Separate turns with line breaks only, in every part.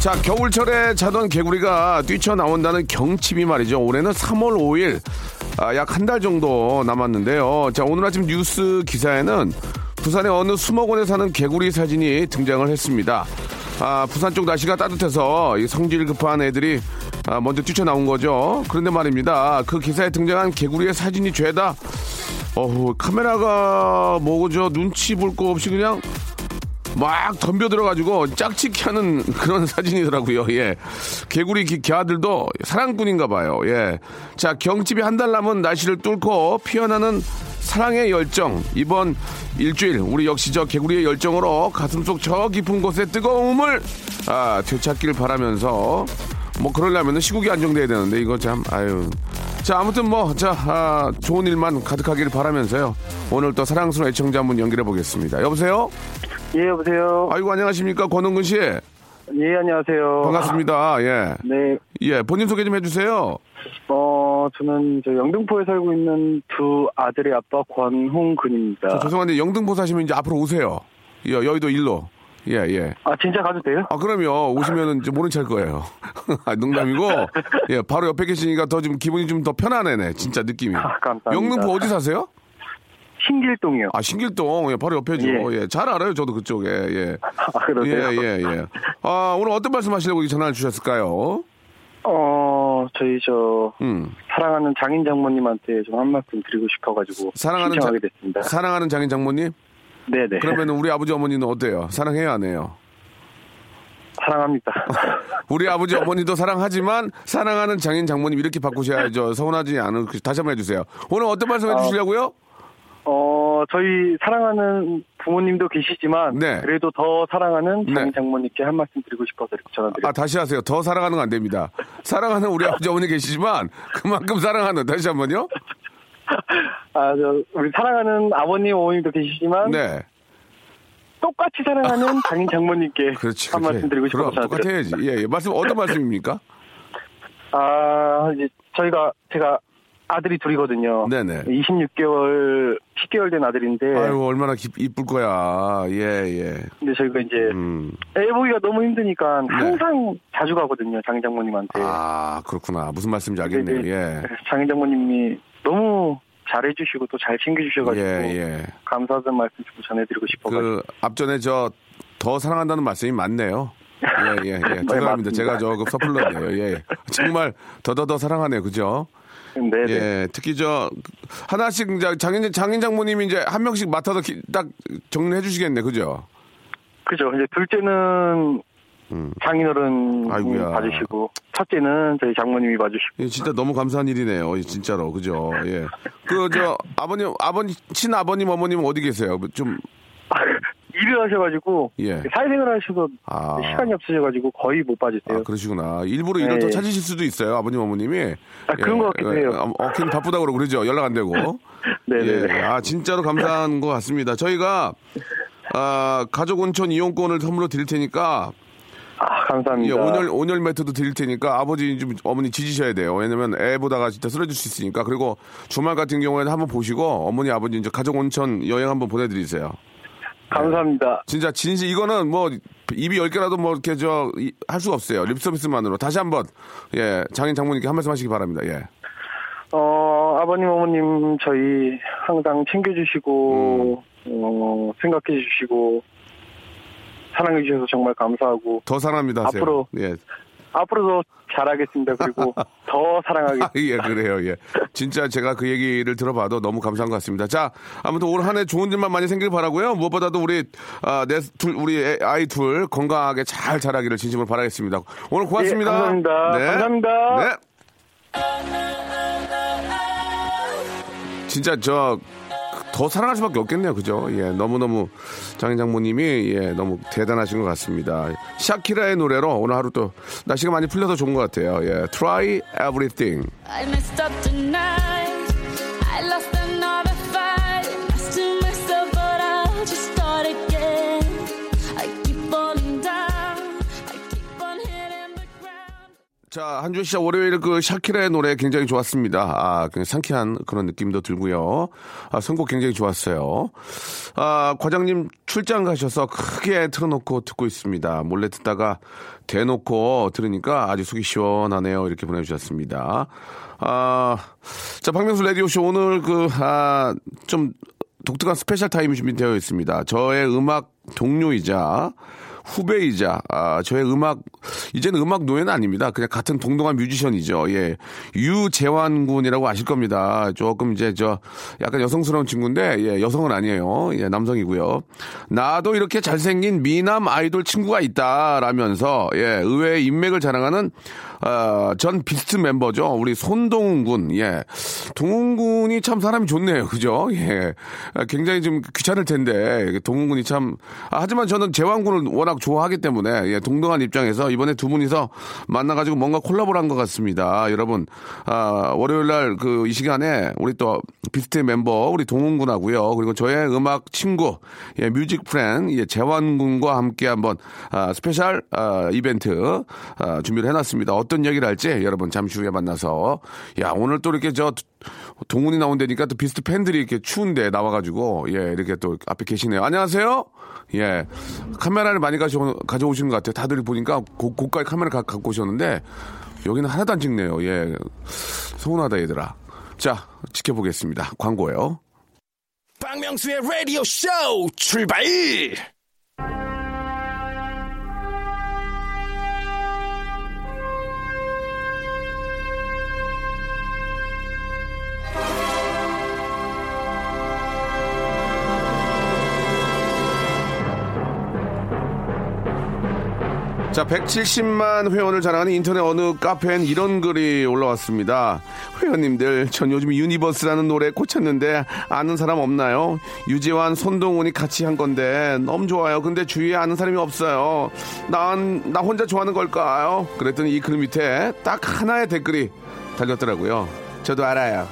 자, 겨울철에 자던 개구리가 뛰쳐나온다는 경칩이 말이죠. 올해는 3월 5일, 아, 약 한 달 정도 남았는데요. 자, 오늘 아침 뉴스 기사에는 부산의 어느 수목원에 사는 개구리 사진이 등장을 했습니다. 아, 부산 쪽 날씨가 따뜻해서 이 성질 급한 애들이 아, 먼저 뛰쳐나온 거죠. 그런데 말입니다. 그 기사에 등장한 개구리의 사진이 죄다 어후, 카메라가 뭐죠? 눈치 볼 거 없이 그냥 막 덤벼 들어가지고 짝짓기 하는 그런 사진이더라고요. 예. 개구리 기, 개아들도 사랑꾼인가 봐요. 예. 자, 경칩이 한 달 남은 날씨를 뚫고 피어나는 사랑의 열정. 이번 일주일 우리 역시 저 개구리의 열정으로 가슴속 저 깊은 곳의 뜨거움을 아, 되찾기를 바라면서 뭐 그러려면 시국이 안정돼야 되는데 이거 참 아유. 자 아무튼 뭐자 아, 좋은 일만 가득하기를 바라면서요. 오늘 또 사랑스러운 애청자 한분 연결해 보겠습니다. 여보세요?
예, 여보세요.
아이고 안녕하십니까 권은근 씨
예, 안녕하세요.
반갑습니다. 예.
네,
예, 본인 소개 좀 해주세요.
어, 저는 저 영등포에 살고 있는 두 아들의 아빠 권홍근입니다.
저 죄송한데 영등포 사시면 이제 앞으로 오세요. 예, 여의도 일로. 예, 예.
아, 진짜 가도 돼요?
아, 그럼요. 오시면은 이제 모른 척할 거예요. 아, 농담이고. 예, 바로 옆에 계시니까 더 좀 기분이 좀 더 편안해네. 진짜 느낌이.
아, 감사합니다.
영등포 어디 사세요?
신길동이요.
아, 신길동. 예, 바로 옆에죠.
예.
예. 잘 알아요. 저도 그쪽에. 예.
아, 그러세요?
예, 예, 예. 아, 오늘 어떤 말씀 하시려고 이 전화를 주셨을까요?
어, 저희 저
음.
사랑하는 장인 장모님한테 좀 한 말씀 드리고 싶어 가지고
사랑하는
신청하게
자-
됐습니다.
사랑하는 장인 장모님?
네 네.
그러면 우리 아버지 어머니는 어때요? 사랑해요, 안 해요?
사랑합니다.
우리 아버지 어머니도 사랑하지만 사랑하는 장인 장모님 이렇게 바꾸셔야죠. 서운하지 않은 다시 한번 해주세요. 오늘 어떤 말씀 해주시려고요?
어, 저희 사랑하는 부모님도 계시지만
네.
그래도 더 사랑하는 장인
네.
장모님께 한 말씀 드리고 싶어서 이렇게 전화드렸습니다.
아 다시 하세요. 더 사랑하는 건 안 됩니다. 사랑하는 우리 아버지 어머니 계시지만 그만큼 사랑하는 다시 한 번요.
아, 저 우리 사랑하는 아버님, 어머님도 계시지만
네,
똑같이 사랑하는 장인 장모님께
그렇지.
한 말씀 드리고 싶어서
그럼. 똑같아야지. 예, 예. 말씀 어떤 말씀입니까?
아, 이제 저희가 제가 아들이 둘이거든요.
네네.
26개월, 10개월 된 아들인데
아유 얼마나 기, 이쁠 거야. 예, 예.
근데 저희가 이제
음.
애 보기가 너무 힘드니까 항상 자주 가거든요. 장인 장모님한테.
네. 아 그렇구나. 무슨 말씀인지 알겠네요.
네,
예.
그래서 장인 장모님이 너무 잘해주시고 또 잘 챙겨주셔가지고
예, 예.
감사하다는 말씀 좀 전해드리고 싶어가지고
그 앞전에 저 더 사랑한다는 말씀이 맞네요. 예, 예, 예. 죄송합니다. 제가 저그 서툴렀네요. 예. 정말 더더더 사랑하네요. 그죠?
네네.
예. 특히 저 하나씩 이제 장인 장인 장모님이 이제 한 명씩 맡아서 기- 딱 정리해 주시겠네. 그죠?
그죠. 이제 둘째는 장인어른
음. 아이고야.
봐주시고 첫째는 저희 장모님이 봐주시고
예, 진짜 너무 감사한 일이네요. 예, 진짜로. 그죠? 예. 그 저 아버님 아버님 친 아버님 어머님 어디 계세요? 좀
일을 하셔가지고
예.
사회생활 하셔서
아.
시간이 없으셔가지고 거의 못 봐주세요.
아, 그러시구나. 일부러 일을
네.
더 찾으실 수도 있어요. 아버님, 어머님이.
아, 그런 것 같기도 해요.
어, 어, 괜히 바쁘다고 그러고 그러죠. 연락 안 되고.
네네네.
예. 아, 진짜로 감사한 것 같습니다. 저희가, 아, 가족 온천 이용권을 선물로 드릴 테니까,
아,
예,
감사합니다.
온열, 온열 매트도 드릴 테니까 아버지 좀, 어머니 지지셔야 돼요. 왜냐면 애 보다가 진짜 쓰러질 수 있으니까. 그리고 주말 같은 경우에는 한번 보시고, 어머니, 아버지 이제 가족 온천 여행 한번 보내드리세요.
감사합니다.
진짜 진실 이거는 뭐 입이 열 개라도 뭐 이렇게 저 할 수가 없어요. 립 서비스만으로 다시 한번 예 장인 장모님께 한 말씀 하시기 바랍니다. 예.
어, 아버님, 어머님, 저희 항상 챙겨주시고, 어, 생각해 주시고 사랑해 주셔서 정말 감사하고
더 사랑합니다.
앞으로
예.
앞으로도 잘하겠습니다. 그리고 더 사랑하겠습니다.
아, 예, 그래요, 예. 진짜 제가 그 얘기를 들어봐도 너무 감사한 것 같습니다. 자, 아무튼 올 한 해 좋은 일만 많이 생길 바라고요 무엇보다도 우리, 아, 내, 둘, 우리 애- 아이 둘 건강하게 잘 자라기를 진심으로 바라겠습니다. 오늘 고맙습니다.
예, 감사합니다.
네.
감사합니다.
네. 진짜 저, 더 사랑할 수밖에 없겠네요. 그죠? 예, 너무너무 장인 장모님이 예, 너무 대단하신 것 같습니다. 샤키라의 노래로 오늘 하루 또 날씨가 많이 풀려서 좋은 것 같아요. 예, Try Everything. 자, 한주 시작 월요일 그 샤키라의 노래 굉장히 좋았습니다. 아, 그냥 상쾌한 그런 느낌도 들고요. 아, 선곡 굉장히 좋았어요. 아, 과장님 출장 가셔서 크게 틀어놓고 듣고 있습니다. 몰래 듣다가 대놓고 들으니까 아주 속이 시원하네요. 이렇게 보내주셨습니다. 아, 자, 박명수 라디오쇼 오늘 그, 아, 좀 독특한 스페셜 타임이 준비되어 있습니다. 저의 음악 동료이자 후배이자 아, 저의 음악 이제는 음악 노예는 아닙니다. 그냥 같은 동동한 뮤지션이죠. 예, 유재환 군이라고 아실 겁니다. 조금 이제 저 약간 여성스러운 친구인데 예, 여성은 아니에요. 예, 남성이고요. 나도 이렇게 잘생긴 미남 아이돌 친구가 있다라면서 예, 의외의 인맥을 자랑하는 어, 전 비스트 멤버죠. 우리 손동훈 군. 예. 동훈 군이 참 사람이 좋네요. 그죠? 예. 아, 굉장히 좀 귀찮을 텐데, 동훈 군이 참, 아, 하지만 저는 재환 군을 워낙 좋아하기 때문에, 예, 동등한 입장에서 이번에 두 분이서 만나가지고 뭔가 콜라보를 한 것 같습니다. 여러분, 아, 월요일 날 그 이 시간에 우리 또 비스트 멤버, 우리 동훈 군하고요. 그리고 저의 음악 친구, 예, music friend, 예, 재환 군과 함께 한번, 아, special, 아, 이벤트, 아, 준비를 해놨습니다. 어떤 얘기를 할지 여러분 잠시 후에 만나서 야 오늘 또 이렇게 저 동훈이 나온다니까 또 비스트 팬들이 이렇게 추운데 나와가지고 예 이렇게 또 앞에 계시네요. 안녕하세요. 예 카메라를 많이 가져 가져오시는 것 같아요. 다들 보니까 고, 고가의 카메라 가, 갖고 오셨는데 여기는 하나도 안 찍네요. 예 서운하다 얘들아. 자 지켜보겠습니다. 광고예요.
박명수의 라디오 쇼 출발!
자, 170만 회원을 자랑하는 인터넷 어느 카페엔 이런 글이 올라왔습니다. 회원님들, 전 요즘 Universe라는 노래 꽂혔는데 아는 사람 없나요? 유재환, 손동훈이 같이 한 건데 너무 좋아요. 근데 주위에 아는 사람이 없어요. 난, 나 혼자 좋아하는 걸까요? 그랬더니 이 글 밑에 딱 하나의 댓글이 달렸더라고요. 저도 알아요.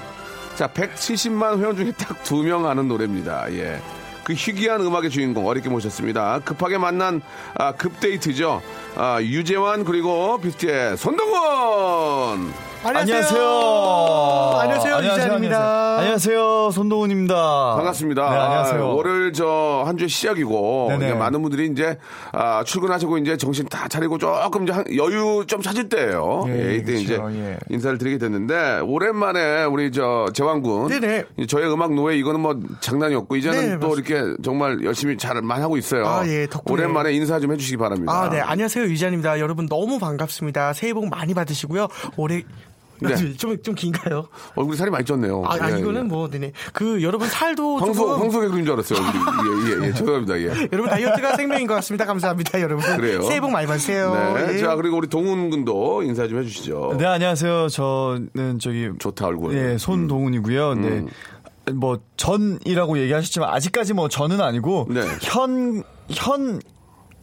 자, 170만 회원 중에 딱 두 명 아는 노래입니다. 예. 그 희귀한 음악의 주인공 어렵게 모셨습니다. 급하게 만난 아, 급데이트죠. 아, 유재환 그리고 비스트의 손동원.
안녕하세요.
안녕하세요, 유재환입니다.
안녕하세요, 손동훈입니다.
반갑습니다.
네, 안녕하세요.
아, 월요일 저 한 주의 시작이고
네네.
이제 많은 분들이 이제 아, 출근하시고 이제 정신 다 차리고 조금 이제 한- 여유 좀 찾을 때예요.
예,
예, 이때
그렇죠.
이제
예.
인사를 드리게 됐는데 오랜만에 우리 저 재환군
네네.
저의 음악 노예 이거는 뭐 장난이 없고 이제는
네,
또 이렇게 정말 열심히 잘 많이 하고 있어요.
아, 예, 덕분에.
오랜만에 인사 좀 해주시기 바랍니다.
아, 네. 안녕하세요. 유지한입니다. 여러분 너무 반갑습니다. 새해 복 많이 받으시고 올해
네.
좀, 좀 긴가요?
얼굴이 살이 많이 쪘네요.
아, 아,
예,
이거는
예.
뭐, 네네. 그, 여러분 살도
황소,
조금.
황소 개그인 줄 알았어요. 예, 예, 예. 죄송합니다. 예.
여러분 다이어트가 생명인 것 같습니다. 감사합니다, 여러분.
그래요.
새해 복 많이 받으세요.
네.
예.
자, 그리고 우리 동훈 군도 인사 좀 해주시죠.
네, 안녕하세요. 저는 저기
좋다, 얼굴.
예, 손동훈이고요.
음.
네. 뭐 전이라고 얘기하셨지만 아직까지 뭐 전은 아니고
네.
현현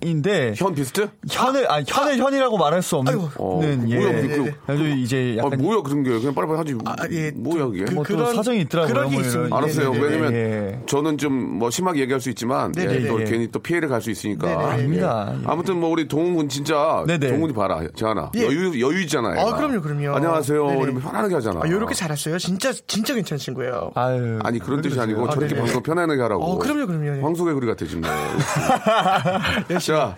인데
현 비스트?
현을 아 현을 현이라고 말할 수 없는
어,
예.
뭐야, 그, 그,
아주 이제
아,
약간
뭐야, 그런 게. 그냥 빨리빨리 하지.
아, 예.
뭐야, 그게?
그-
뭐또
그런-
사정이 있더라고요.
그런 게
뭐.
있습니다.
알았어요.
네네네.
왜냐면
예.
저는 좀 뭐 심하게 얘기할 수 있지만 예. 또 괜히 또 피해를 갈 수 있으니까.
네네네.
아닙니다. 예.
아무튼 뭐 우리 동훈 군 진짜
네네.
동훈이 봐라. 재하나.
예.
여유 여유 있잖아요.
아, 그럼요, 그럼요.
안녕하세요.
네네.
이러면 편안하게 하잖아.
아, 요렇게 잘했어요. 진짜, 진짜 괜찮은 친구예요.
아유.
아니 그런 뜻이 아니고
아,
저렇게
네네.
방송 편안하게 하라고.
어, 그럼요, 그럼요.
황소개구리 같아 지금.
열심히
자.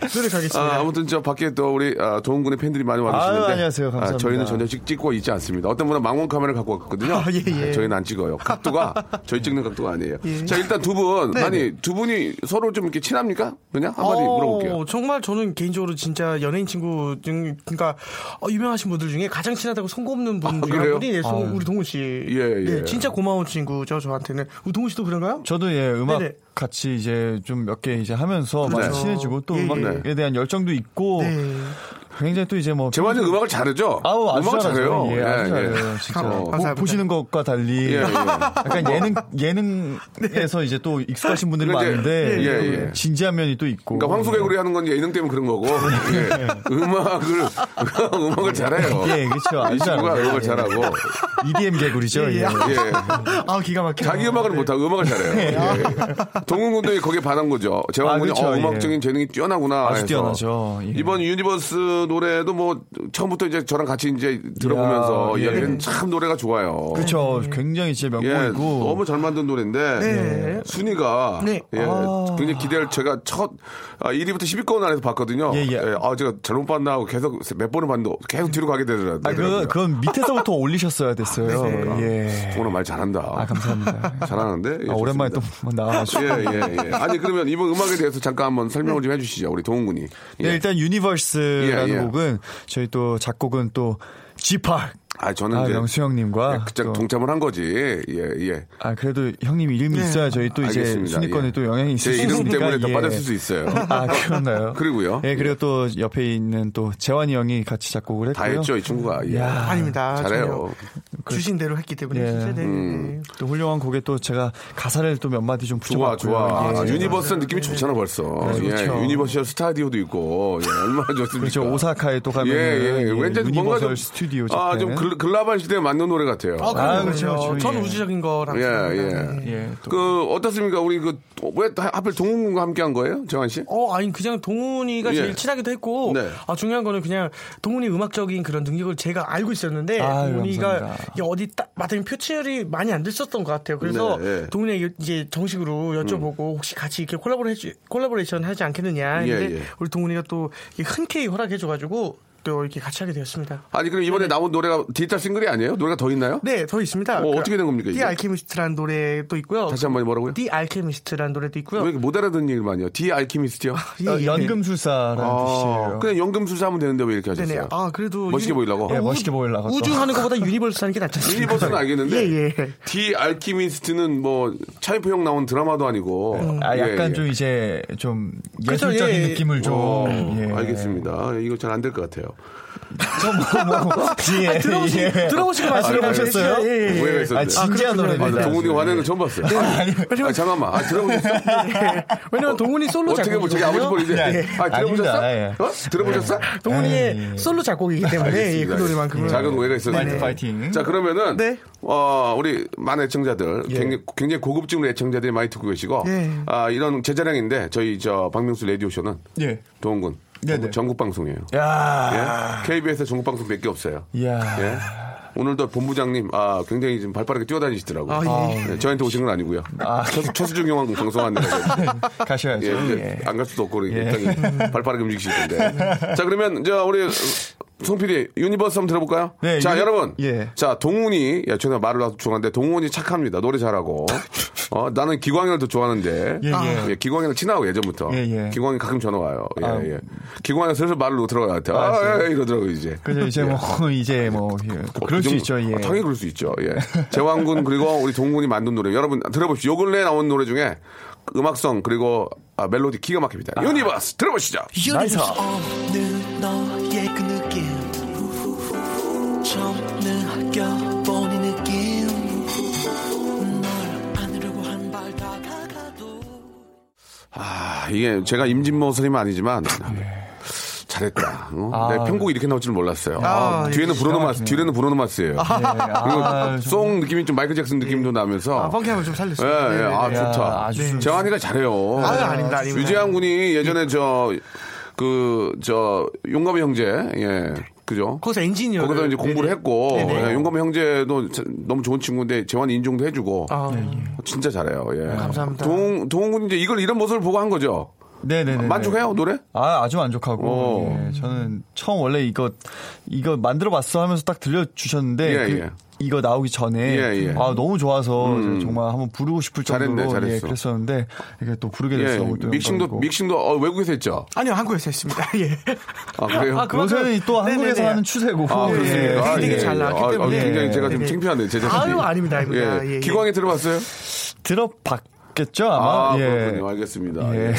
아, 아무튼 저 밖에 또 우리 아, 도훈군의 팬들이 많이 와주시는데
아유, 안녕하세요. 감사합니다.
저희는 전혀 찍, 찍고 있지 않습니다. 어떤 분은 망원 카메라 갖고 왔거든요.
아, 예, 예.
저희는 안 찍어요. 각도가 저희 찍는 각도가 아니에요.
예.
자, 일단 두 분,
네,
아니 두 분이 서로 좀 이렇게 친합니까? 그냥 한마디
어,
물어볼게요.
정말 저는 개인적으로 진짜 연예인 친구 중 그러니까 어, 유명하신 분들 중에 가장 친하다고 손꼽는 분
아,
중에 한
그래요?
분이 예, 송-
아유.
우리 동훈 씨.
예, 예.
진짜 고마운 친구죠 저한테는. 우리 동훈 씨도 그런가요?
저도 예 음악
네네.
같이 이제 좀 몇 개 이제 하면서 많이
그렇죠.
친해지고 또
예,
음악에
예.
대한 열정도 있고
네.
굉장히 또 이제 뭐
재환이 음악을 잘하죠?
아우 아주
음악을. 잘해요.
예, 아주 잘해요. 진짜
감-
뭐
감사합니다.
보시는 것과 달리
예, 예.
약간 예능 예능에서 이제 또 익숙하신 분들이 많은데
예,
또
예.
진지한 면이 또 있고
그러니까 황소개구리 하는 건 예능 때문에 그런 거고 예. 음악을 음악을 잘해요.
예, 그렇죠.
이 친구가. 음악을
예.
잘하고
EDM 개구리죠. 예.
예.
아 기가 막혀.
자기 음악을 못하고 음악을 잘해요. 예. 동훈 군도 거기에 반한 거죠. 재환 군이
아, 그렇죠.
어,
예.
음악적인 재능이 뛰어나구나.
아주
해서.
뛰어나죠. 예.
이번 Universe 노래도 뭐 처음부터 이제 저랑 같이 이제 들어보면서
야, 예.
이야기는 참 노래가 좋아요.
그렇죠. 굉장히 진짜
예,
명곡이고
너무 잘 만든 노래인데
네.
순위가
네.
예,
아.
굉장히 기대를 제가 첫 아, 1위부터 10위권 안에서 봤거든요.
예, 예.
아 제가 잘못 봤나 하고 계속 몇 번을 봤는데 계속 뒤로 가게 되더라고요.
아, 그, 그건 밑에서부터 올리셨어야 됐어요. 예.
오늘 말 잘한다.
아, 감사합니다.
잘하는데 예,
아, 오랜만에 또. 나와가지고.
예, 예, 예. 아니 그러면 이번 음악에 대해서 잠깐 한번 설명을 좀 해주시죠, 우리 동훈 군이.
네,
예.
일단 Universe라는
예, 예.
곡은 저희 또 작곡은 또 G-Park.
아 저는
아,
이제
명수 형님과
그짝
또-
동참을 한 거지. 예, 예.
아 그래도 형님 이름이 있어야 저희 또 이제
알겠습니다.
순위권에
예.
또 영향이 있을
제
수
이름
있으니까
때문에 더
예.
빠졌을 수 있어요.
아 그런가요?
그리고요.
예 그리고 또 옆에 있는 또 재환이 형이 같이 작곡을 했고요.
다 했죠, 이 친구가. 예.
야.
아닙니다.
잘해요.
전혀 주신 대로 했기 때문에
예.
진짜 네.
음.
또 훌륭한 곡에 또 제가 가사를 또 몇 마디 좀
좋아,
붙여봤고요.
좋아.
예.
아, Universe 느낌이 좋잖아, 벌써.
네,
예,
좋죠.
유니버셜 스타디오도 있고, 예, 얼마나 좋습니까?
그렇죠 오사카에 또 가면
예, 예. 왠지 뭔가 좀,
스튜디오
아, 좀
Japan.
글라- 글로벌 시대에 맞는 노래 같아요.
아,
아,
그렇죠.
그렇죠, 그렇죠.
전
예.
우주적인 거랑.
예. 예.
네.
예, 또.
그, 어떻습니까? 우리 그, 왜 하필 동훈군과 함께 한 거예요? 정한 씨?
어, 아니, 그냥 동훈이가
예.
제일 친하기도 했고,
네.
아, 중요한 거는 그냥 동훈이 음악적인 그런 능력을 제가 알고 있었는데,
아유,
동훈이가
감사합니다.
이게 어디 딱, 마땅히 표출이 많이 안 됐었던 것 같아요. 그래서
네, 네.
동훈이가 이제 정식으로 여쭤보고, 혹시 같이 이렇게 콜라보레이션, 콜라보레이션 하지 않겠느냐.
예,
근데
예.
우리 동훈이가 또 흔쾌히 허락해줘가지고, 또 이렇게 같이 하게 되었습니다.
아니, 그럼 이번에 나온 노래가 디지털 싱글이 아니에요? 노래가 더 있나요?
네, 더 있습니다.
어, 어떻게 된 겁니까?
디 알케미스트라는 노래도 있고요.
다시 한 번 뭐라고요?
The Alchemist라는 노래도 있고요.
왜 이렇게 못 알아듣는 얘기를 많이 해요? The Alchemist요?
예,
어,
예.
연금술사라는
아,
뜻이에요.
그냥 연금술사 하면 되는데 왜 이렇게 하셨어요?
네네. 아, 그래도.
멋있게
Uni-
보이려고?
예, 멋있게 보이려고.
우주 하는 것보다 Universe 하는 게 낫지 않습니까?
Universe는 알겠는데
예, 예.
The Alchemist는 뭐 차인표 형 나온 드라마도 아니고
아, 약간
예, 예.
좀 이제 좀 예술적인
예, 예.
느낌을 좀.
어,
예.
알겠습니다. 이거 잘 안 될 것 같아요.
뭐, 뭐, 예,
들어보시,
예.
들어보시고 말씀을
아,
들어보셨어요?
예, 예, 예.
오해가 있었는데.
아, 진지한
그렇군요.
아. 동훈이 화내는 거 처음 봤어요. 아, 아, 잠깐만. 아, 들어보셨어?
왜냐면 동훈이 솔로
어떻게 뭐 저기 아버지. 버리지?
예.
아, 들어보셨어?
예.
어? 들어보셨어?
동훈이의 솔로 작곡이기 때문에 예, 그. 노래만큼은.
작은 오해가 있었는데.
파이팅.
자, 그러면은,
네.
어, 우리 많은 애청자들, 굉장히, 굉장히 고급진 애청자들이 많이 듣고 계시고,
네.
아, 이런 제자량인데, 저희 저 박명수 라디오쇼는
예.
동훈군.
네네.
전국 방송이에요.
야.
예? KBS 전국 방송 몇 개 없어요.
야.
예? 오늘도 본부장님, 아, 굉장히 좀 발빠르게 뛰어다니시더라고요.
아, 예.
예, 저한테 오신 건 아니고요. 첫, 최수종 영화 방송하는데.
가셔야죠.
예, 이제
예.
안 갈 수도 없고,
예.
굉장히 발빠르게 움직이실 텐데. 자, 그러면, 저, 우리, 송 PD, Universe 한번 들어볼까요?
네,
자,
Uni-
여러분.
예.
자, 동훈이, 야, 저는 말을 아주 좋아하는데, 동훈이 착합니다. 노래 잘하고. 어, 나는 기광이를 더 좋아하는데.
예, 예.
예, 기광이랑 친하고, 예전부터.
예, 예.
기광이 가끔 전화 와요. 예,
아.
예. 기광이가 슬슬 말을 못 같아요.
아,
아, 예, 이러더라고요, 이제.
그래서 이제 뭐, 이제 뭐, 예, 또 그럴
수그
있죠,
정도-
예.
아, 당연히 그럴 수 있죠. 예. 재환 군 그리고 우리 동훈 군이 만든 노래 여러분 들어보십시오. 요 근래 나온 노래 중에 음악성 그리고 아, 멜로디 기가 막힙니다. Universe 들어보시죠.
Nice.
아 이게 제가 임진모 선생님은 아니지만 잘했다. 어?
아.
내 편곡이 이렇게 나올 줄 몰랐어요.
아,
아, 뒤에는
예,
브로노 마스,
기가 막히네요.
뒤에는 브로노 마스예요. 그리고
아,
송 느낌이 좀 마이클 잭슨 느낌도 나면서
아, 펑키함을 좀
예,
살렸습니다.
예,
네,
아,
네.
야,
좋다.
아주 좀-
재환이가 잘해요.
아, 아닙니다, 아닙니다.
유재한 군이 예전에 저, 그, 저, 용감의 형제, 예, 그죠?
거기서 엔지니어.
거기서 이제 공부를 했고,
네네.
예, 용감의 형제도 자- 너무 좋은 친구인데, 재환이 인정도 해주고,
아,
진짜 잘해요, 예.
감사합니다.
동, 동훈 군이 이제 이걸 이런 모습을 보고 한 거죠.
네네네.
만족해요 노래?
아, 아주 만족하고.
오.
예, 저는 처음 원래 이거, 이거 만들어 봤어 하면서 딱 들려주셨는데.
예,
그
예.
이거 나오기 전에.
예, 예.
아, 너무 좋아서
음.
정말 한번 부르고 싶을 정도로.
잘했네, 잘했어.
예, 그랬었는데. 이게 또 부르게 돼서
예, 믹싱도
영광이고.
믹싱도 어, 외국에서 했죠.
아니요, 한국에서 했습니다. 예.
아 그래요?
아, 그만큼-
요새는 또 한국에서
네네네.
하는 추세고.
아,
예.
그렇습니까?
되게
예,
잘
예.
나왔기
아, 아,
때문에.
굉장히 제가 좀
네네.
창피하네, 제 자신이.
아유, 아닙니다, 아닙니다. 예, 예.
기광에 들어봤어요?
들어봤 겠죠, 아마?
아,
예.
그렇군요. 알겠습니다.
예.
예.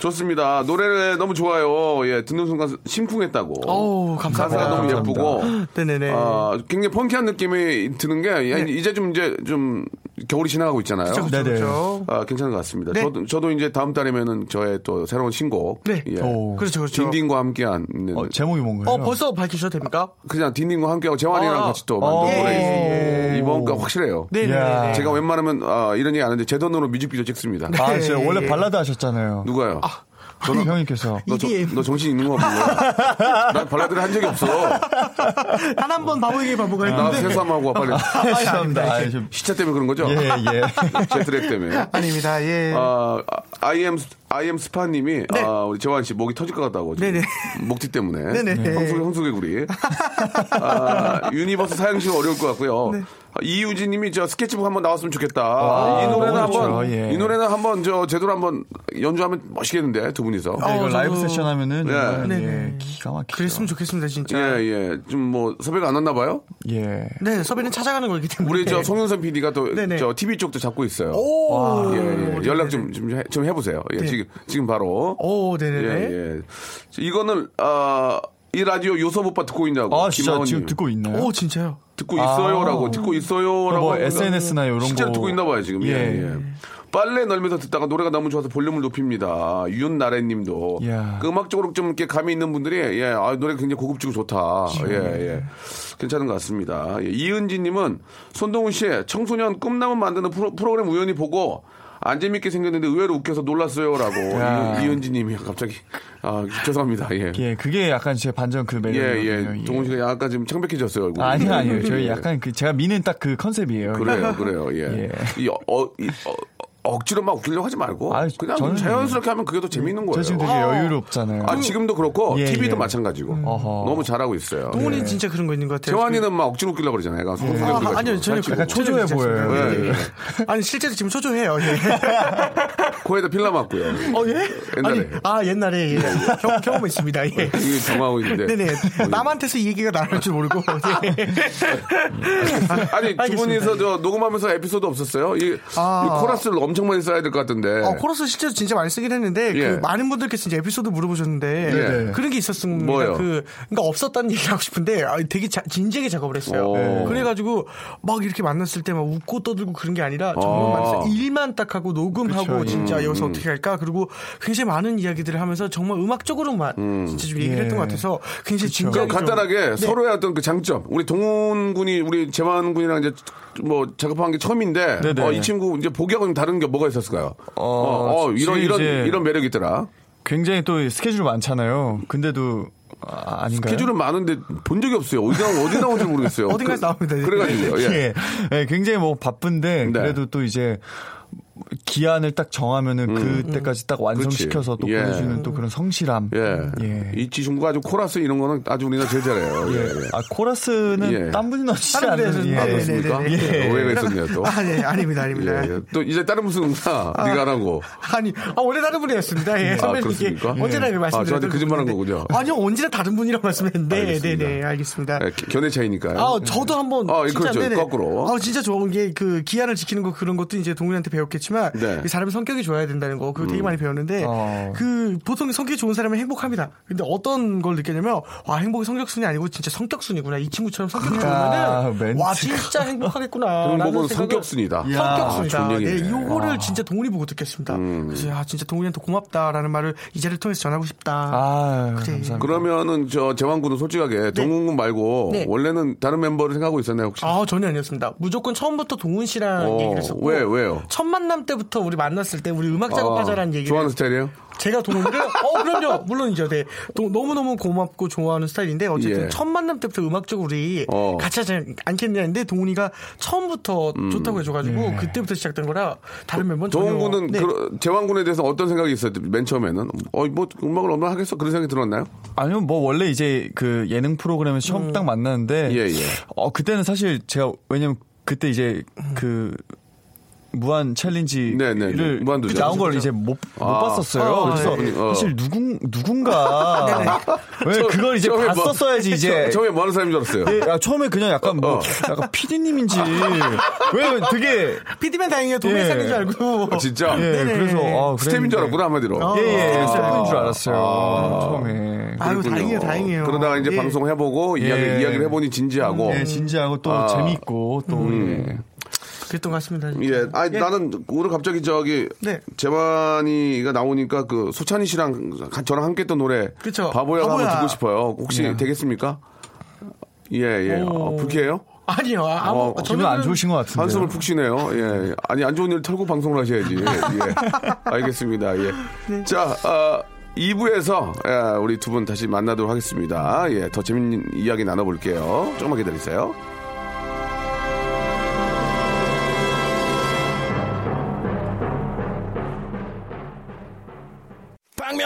좋습니다. 노래 너무 좋아요. 예, 듣는 순간 심쿵했다고.
어우, 감사합니다.
가사가 너무. 예쁘고.
네네네.
아, 굉장히 펑키한 느낌이 드는 게 야,
네.
이제 좀 이제 좀 겨울이 지나가고 있잖아요.
그렇죠,
네네.
그렇죠.
아, 괜찮은 것 같습니다.
네.
저도, 저도 이제 다음 달이면은 저의 또 새로운 신곡.
네.
예.
오.
그렇죠, 그렇죠.
딘딘과 함께한
어, 제목이 뭔가요?
어, 벌써 밝히셔도 됩니까?
그냥 딘딘과 함께하고 재환이랑
아.
같이 또 만든
어.
노래
예. 예, 예.
이번 거 확실해요.
네네네.
야.
제가 웬만하면 아, 이런 얘기 안 하는데 제 돈으로 뮤직비디오 찍습니다.
아, 진짜
예,
원래
예.
발라드 하셨잖아요.
누가요?
저는 형님께서.
너, 저-. 너 정신 있는 거 없는 거야? 난 발라드를 한 적이 없어.
단 한 번 바보에게 바보가
나
했는데.
세수하고 와 빨리.
죄송합니다. 아, 좀.
시차 때문에 그런 거죠?
예, 예.
jet lag 때문에.
아닙니다, 예.
아, 아이엠 아이엠 스파님이 아, 우리 재환 씨 목이 터질 것 같다고. 지금.
네네.
목뒤 때문에.
네네.
황소 황소개구리. 아, Universe 사양식 어려울 것 같고요.
네.
아, 이유진님이 저 스케치북 한번 나왔으면 좋겠다.
와,
이 노래는. 한번
예.
이 노래는 한번 저 제대로 한번 연주하면 멋있겠는데 두 분이서.
네, 이거
어,
라이브
저도-
세션 하면은.
예.
정말,
네네.
예, 기가 막히죠.
그랬으면 좋겠습니다, 진짜.
예, 예. 좀 뭐 섭외가 안 왔나 봐요.
예.
네, 섭외는 찾아가는 거기 때문에.
우리 저 송윤선 PD가 또
네네.
저 TV 쪽도 잡고 있어요.
오.
예, 예.
네네네.
연락 좀, 좀, 해, 좀 해보세요. 예,
네.
지금, 지금 바로.
오, 네네네.
예, 예. 이거는, 아, 이 라디오 요섭 오빠 듣고 있냐고.
아, 진짜
김하원님.
지금 듣고 있나요?
오, 진짜요?
듣고 있어요라고,
아.
듣고 있어요라고.
뭐
하니까
SNS 나 이런
실제로
거.
듣고 있나 봐요, 지금. 예,
예.
예. 빨래 널면서 듣다가 노래가 너무 좋아서 볼륨을 높입니다. 윤나래 님도.
이야.
그 음악적으로 좀 이렇게 감이 있는 분들이, 예, 아, 노래 굉장히 고급지고 좋다. 예, 예. 괜찮은 것 같습니다. 예, 이은지 님은 손동훈 씨의 청소년 꿈나무 만드는 프로, 프로그램 우연히 보고 안 재밌게 생겼는데 의외로 웃겨서 놀랐어요라고
야.
이- 이은지 님이 갑자기 아 죄송합니다 예.
예, 그게 약간 제 반전 그
예,
매력이거든요.
예. 동훈 씨가 약간 지금 창백해졌어요, 얼굴.
아니요, 아니요. 저희
예.
약간 그 제가 미는 딱 그 컨셉이에요.
그래요, 그래요, 예.
예.
이, 어, 이, 어, 억지로 막 웃기려고 하지 말고
아이,
그냥
저는-
자연스럽게 하면 그게 더 재밌는 거예요.
저 지금 되게 여유롭잖아요.
아, 지금도 그렇고
예,
TV도
예.
마찬가지고
어허.
너무 잘하고 있어요.
동훈이
예.
진짜 그런 거 있는 것 같아요.
재환이는 막 억지로 웃기려고 그러잖아요. 약간 소금
아,
뿌려가지고.
아니요, 전혀.
약간 초조해 보여요.
예,
예,
예.
예. 아니, 실제로 지금 초조해요. 예.
코에다 필라 맞고요.
어, 예?
옛날에.
아니, 아, 옛날에. 예. 경, 경험 있습니다. 예.
이게 정하고 있는데.
네네. 남한테서 이 얘기가 나올 줄 모르고. 예.
아니, 두. 분이서 저 녹음하면서 에피소드 없었어요? 이,
아.
이 코러스를 엄청 많이 써야 될 것 같은데.
어, 코러스 실제로 진짜 많이 쓰긴 했는데
예.
그 많은 분들께서 이제 에피소드 물어보셨는데
예.
그런 게 있었습니다.
뭐요?
그 그러니까 없었다는 얘기를 하고 싶은데 아, 되게 자- 진지하게 작업을 했어요.
오.
그래가지고 막 이렇게 만났을 때 막 웃고 떠들고 그런 게 아니라 정말
아.
때 일만 딱 하고 녹음하고
그쵸,
진짜 여기서 어떻게 할까 그리고 굉장히 많은 이야기들을 하면서 정말 음악적으로만 진짜 좀 얘기를
예.
했던 것 같아서 굉장히 진지하게 좀-
간단하게
네.
서로의 어떤 그 장점. 우리 동훈 군이 우리 재환 군이랑 이제 뭐 작업한 게 처음인데. 어, 이 친구 이제 보기하고는 다른 게 뭐가 있었을까요? 어, 어, 이런
지금
이런
이제-
이런 매력이 있더라.
굉장히 또 스케줄이 많잖아요. 근데도 아, 아닌가요?
스케줄은 많은데 본 적이 없어요. 어디 나 어디 나온지 모르겠어요.
어딘가에서 나옵니다.
그래가지고요. 예.
예. 예, 굉장히 뭐 바쁜데
네.
그래도 또 이제 기한을 딱 정하면은 그때까지 딱 완성시켜서 또
음. 예.
보내주는 또 그런 성실함.
예.
예.
이 지중구가 아주 코러스 이런 거는 아주 우리가 제일 잘해요. 예. 예.
아 코러스는
예.
딴 분이 넣지 않는.
아,
아,
네,
그렇습니까?
네, 네, 네.
오해가 있었네요, 또.
아, 네, 아닙니다, 아닙니다.
예, 예. 또 이제 다른 무슨 응사 네가 안 하고.
아니, 아, 원래 다른 분이었습니다. 예, 선배님께
그렇습니까?
언제나
예.
그 말씀드렸던
아, 저한테 거짓말한. 거군요.
아니요, 언제나 다른 분이라고 말씀했는데. 네네, 알겠습니다.
예, 견해 차이니까요.
아, 저도 한번
아,
진짜
그렇죠.
네네.
거꾸로.
아, 진짜 좋은 게 그 기한을 지키는 거 그런 것도 이제 동훈이한테 배웠겠 지만
네.
이 사람의 성격이 좋아야 된다는 거 그거 되게 많이 배웠는데
어.
그 보통 성격이 좋은 사람은 행복합니다. 근데 어떤 걸 느꼈냐면 와 행복이 성격순이 아니고 진짜 성격순이구나. 이 친구처럼 성격이
아,
좋으면은. 와 진짜 행복하겠구나.
행복은 성격순이다.
성격순이다.
좋은
네,
얘기네.
요거를 진짜 동훈이 보고 듣겠습니다. 그래서 아 진짜 동훈이한테 고맙다라는 말을 이 자리를 통해서 전하고 싶다.
아,
그래.
감사합니다.
그러면은 저 재환군은 솔직하게 동훈 군 말고
네.
원래는 다른 멤버를 생각하고 있었나요 혹시?
아 전혀 아니었습니다. 무조건 처음부터 동훈 씨랑
어,
얘기를 했었고
왜, 왜요?
첫 만남 때부터 우리 만났을 때 우리 음악
아,
작업하자라는 얘기를
좋아하는 스타일이에요?
제가 동훈이를 어 그럼요 물론이죠 네 도- 너무 너무 고맙고 좋아하는 스타일인데 어쨌든
예.
첫 만남 때부터 음악적으로 우리
어.
같이 하지 않겠냐 했는데 동훈이가 처음부터 좋다고 해줘가지고 그때부터 시작된 거라 다른 멤버는 전혀
음. 동훈 군은
네.
그, 재환군에 대해서 어떤 생각이 있어요? 맨 처음에는 어뭐 음악을 얼마나 하겠어 그런 생각이 들었나요?
아니요, 뭐 원래 이제 그 예능 프로그램에서 처음 딱 만났는데,
예, 예.
어 그때는 사실 제가 왜냐면 그때 이제 그 무한 challenge를
네, 네, 네. 무한도전.
나온 걸 이제 못, 못
아.
봤었어요.
아,
그래서
네. 어.
사실 누군 누군가 왜
처-
그걸 이제
처음에 뭐-
봤었어야지 이제.
처음에 뭐 하는 사람인 줄 알았어요.
예, 야, 처음에 그냥 약간 뭐
어.
약간 PD님인지 왜 되게
피디맨 다행이에요 동네
예.
사는 줄 알고
아, 진짜?
예. 그래서 아,
스텝인 줄. 알았구나 한마디로.
예, 예,
아.
스태프인 줄 알았어요.
아.
처음에.
아유. 다행이에요 다행이에요
그러다가 이제
예.
방송 해보고 이야기,
예.
이야기를 해보니 진지하고.
예, 진지하고 또
아.
재밌고 또 예.
그랬던 것 같습니다
예, 아니 나는 오늘 갑자기 저기
네.
재만이가 나오니까 그 소찬희 씨랑 가- 저랑 함께 했던 노래
그쵸.
바보야 한번
바보야.
듣고 싶어요. 혹시 되겠습니까? 예, 예.
오.
어, 불쾌해요?
아니요 아, 아무
어,
기분 안 좋으신 것 같은데.
한숨을 푹 쉬네요. 예. 아니, 안 좋은 일 털고 방송을 하셔야지. 예. 알겠습니다. 예.
네.
자, 어, 2부에서 우리 두 분 다시 만나도록 하겠습니다. 예. 더 재밌는 이야기 나눠볼게요. 조금만 기다리세요.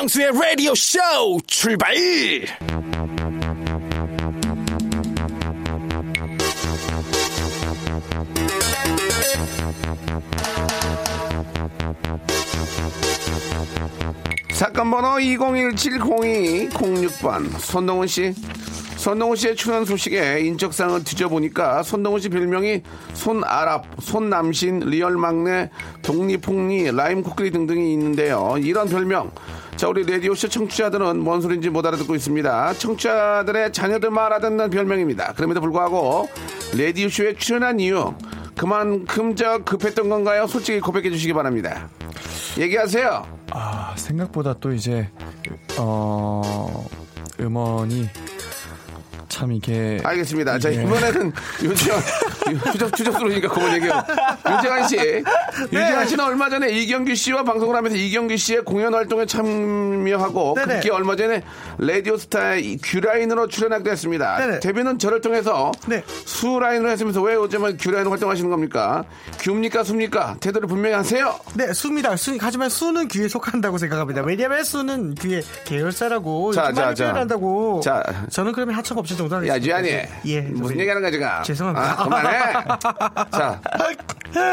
박명수의 라디오 쇼 출발!
사건 번호 20170206번 손동훈 씨. 손동훈 씨의 출연 소식에 인적사항을 뒤져보니까 손동훈 씨 별명이 손아랍, 손남신, real 막내, 독립폭리, 라임 코끼리 등등이 있는데요. 이런 별명. 자, 우리 라디오쇼 청취자들은 뭔 소린지 못 알아듣고 있습니다. 청취자들의 자녀들만 알아듣는 별명입니다. 그럼에도 불구하고 라디오쇼에 출연한 이유 그만큼 저 급했던 건가요? 솔직히 고백해 주시기 바랍니다. 얘기하세요.
아, 생각보다 또 이제, 어, 음원이 참 이게.
알겠습니다. 자,
예.
이번에는 윤지원, 추적, 추적스러우니까 그만 얘기해요. 윤지원 씨. 윤지원 씨는 얼마 전에 이경규 씨와 방송을 하면서 이경규 씨의 공연 활동에 참여하고
네네.
급기 얼마 전에 라디오 스타의 규라인으로 출연하기도 했습니다.
네네.
데뷔는 저를 통해서
네.
수라인으로 했으면서 왜 요즘은 규라인으로 활동하시는 겁니까? 규입니까? 수입니까? 태도를 분명히 하세요.
네, 수입니다. 수, 하지만 수는 귀에 속한다고 생각합니다. 왜냐면 수는 귀에 계열사라고
자,
이렇게
자,
많이
자.
표현한다고.
자.
저는 그러면 하청 없이 정도
야,
하겠습니다.
주한이.
예.
무슨
저기-
얘기 하는 거야, 지금?
죄송합니다.
아, 그만해. 자,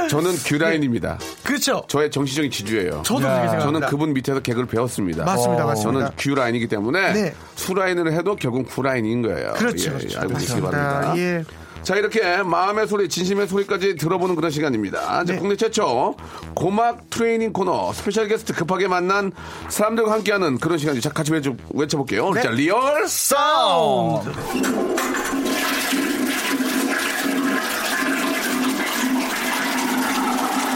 저는 규라인입니다.
그렇죠.
저의 정치적인 지주예요.
저도 그렇게 생각합니다.
저는 그분 밑에서 개그를 배웠습니다.
맞습니다,
어,
맞습니다.
저는 규라인이기 때문에
네.
수라인을 해도 결국 규라인인 거예요.
그렇죠,
예,
그렇죠.
알고 계시기. 바랍니다.
예.
자 이렇게 마음의 소리, 진심의 소리까지 들어보는 그런 시간입니다. 자,
네.
국내 최초 고막 트레이닝 코너 special guest 급하게 만난 사람들과 함께하는 그런 시간이죠. 자 같이 외쳐, 외쳐볼게요.
네.
자 리얼
사운드.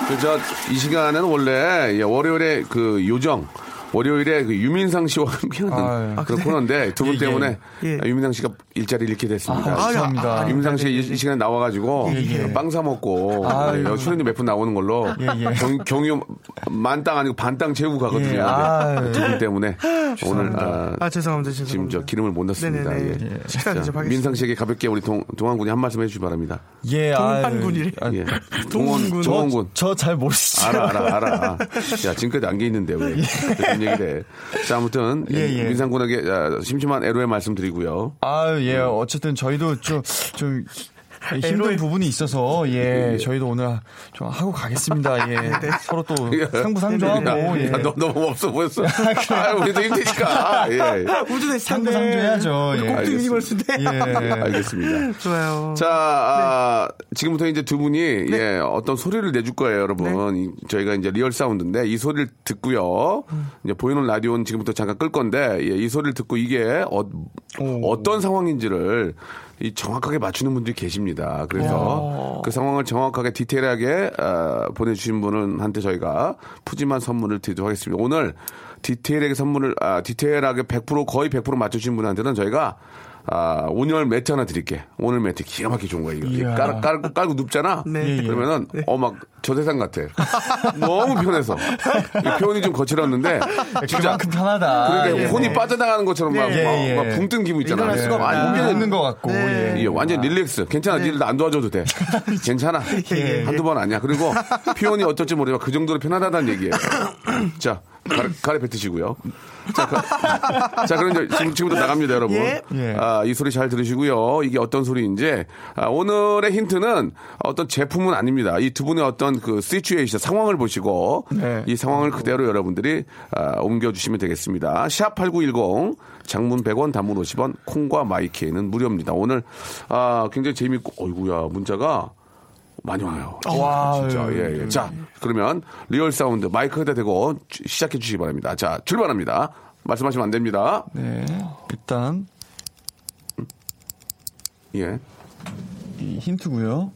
그저 이 시간에는 원래 예, 월요일에 그 요정 월요일에 그 유민상 씨와 함께하는
아유.
그런 코너인데 두분
예, 예.
때문에
예.
유민상 씨가 일자리를 잃게 됐습니다.
아, 죄송합니다.
유민상 씨가 이, 이 시간에 나와가지고
예.
빵 사 먹고
아유.
예, 출연료 몇푼 나오는 걸로
예, 예.
경, 경유 만 땅 아니고 반 땅 채우고 가거든요.
예, 아유.
두분 때문에 오늘 아,
아, 죄송합니다. 죄송합니다.
지금 저 기름을 못 넣습니다. 예.
식사 대접하겠습니다.
민상 씨에게 가볍게 우리 동, 동환군이 한 말씀 해주시기 바랍니다.
예,
동판군이래.
아유,
예.
동훈군.
동원군.
저 잘 모르시죠?
알아, 알아, 알아. 야, 지금까지 안개 있는데 왜 그런 얘기를 해. 자, 아무튼
예, 예.
민상군에게 아, 심심한 애로의 말씀드리고요.
아유, 예. 어쨌든 저희도 좀, 좀, 힘든 부분이 있어서, 예. 저희도 오늘 좀 하고 가겠습니다. 예. 서로 또 상부상조하고, 예.
야, 너 너무 없어 보였어. 아, 우리도 힘드니까. 예.
우주대
상부상조해야죠. 예.
꼭두. universe인데.
예.
알겠습니다.
좋아요.
자, 아, 지금부터 이제 두 분이 예, 어떤 소리를 내줄 거예요, 여러분. 이- 저희가 이제 리얼 사운드인데 이 소리를 듣고요. 이제 보이는 라디오는 지금부터 잠깐 끌 건데 예, 이 소리를 듣고 이게 어, 떤 상황인지를 이 정확하게 맞추는 분들이 계십니다. 그래서 그 상황을 정확하게 디테일하게 어, 보내주신 분한테 저희가 푸짐한 선물을 드리도록 하겠습니다. 오늘 디테일하게 선물을 아, 디테일하게 100% 거의 100% 맞추신 분한테는 저희가 아, 온열 매트 하나 드릴게. 오늘 매트 기가 막히게 좋은 거야, 이거. 깔, 깔고, 깔고 눕잖아?
네.
그러면은, 어, 막, 저 세상 같아. 너무 편해서. 이 표현이 좀 거칠었는데, 진짜.
그만큼 편하다.
그러니까
예.
혼이 빠져나가는 것처럼 막,
예,
막,
예.
막 붕뜬 기분 있잖아.
일어날 수가.
완전
없는 것 같고. 예.
예, 완전 릴렉스. 괜찮아. 니들 안 도와줘도 돼. 괜찮아.
예.
한두 번 아니야. 그리고 표현이 어떨지 모르지만 그 정도로 편하다는 얘기예요. 자, 가래, 가래 뱉으시고요. 자, 그, 자, 그럼 이제 지금, 지금부터 나갑니다, 여러분.
예.
예.
아, 이 소리 잘 들으시고요. 이게 어떤 소리인지. 아, 오늘의 힌트는 어떤 제품은 아닙니다. 이 두 분의 어떤 그 시츄에이션, 상황을 보시고
네.
이 상황을 그대로 여러분들이 아, 옮겨주시면 되겠습니다. 샵8910 장문 100원 단문 50원 콩과 마이키에는 무료입니다. 오늘 아, 굉장히 재밌고 어이구야 문자가 많이 와요.
와,
진짜 예, 예. 자 그러면 리얼 사운드 마이크에다 대고 주- 시작해 주시기 바랍니다. 자 출발합니다. 말씀하시면 안 됩니다.
네. 일단
예.
이 힌트고요.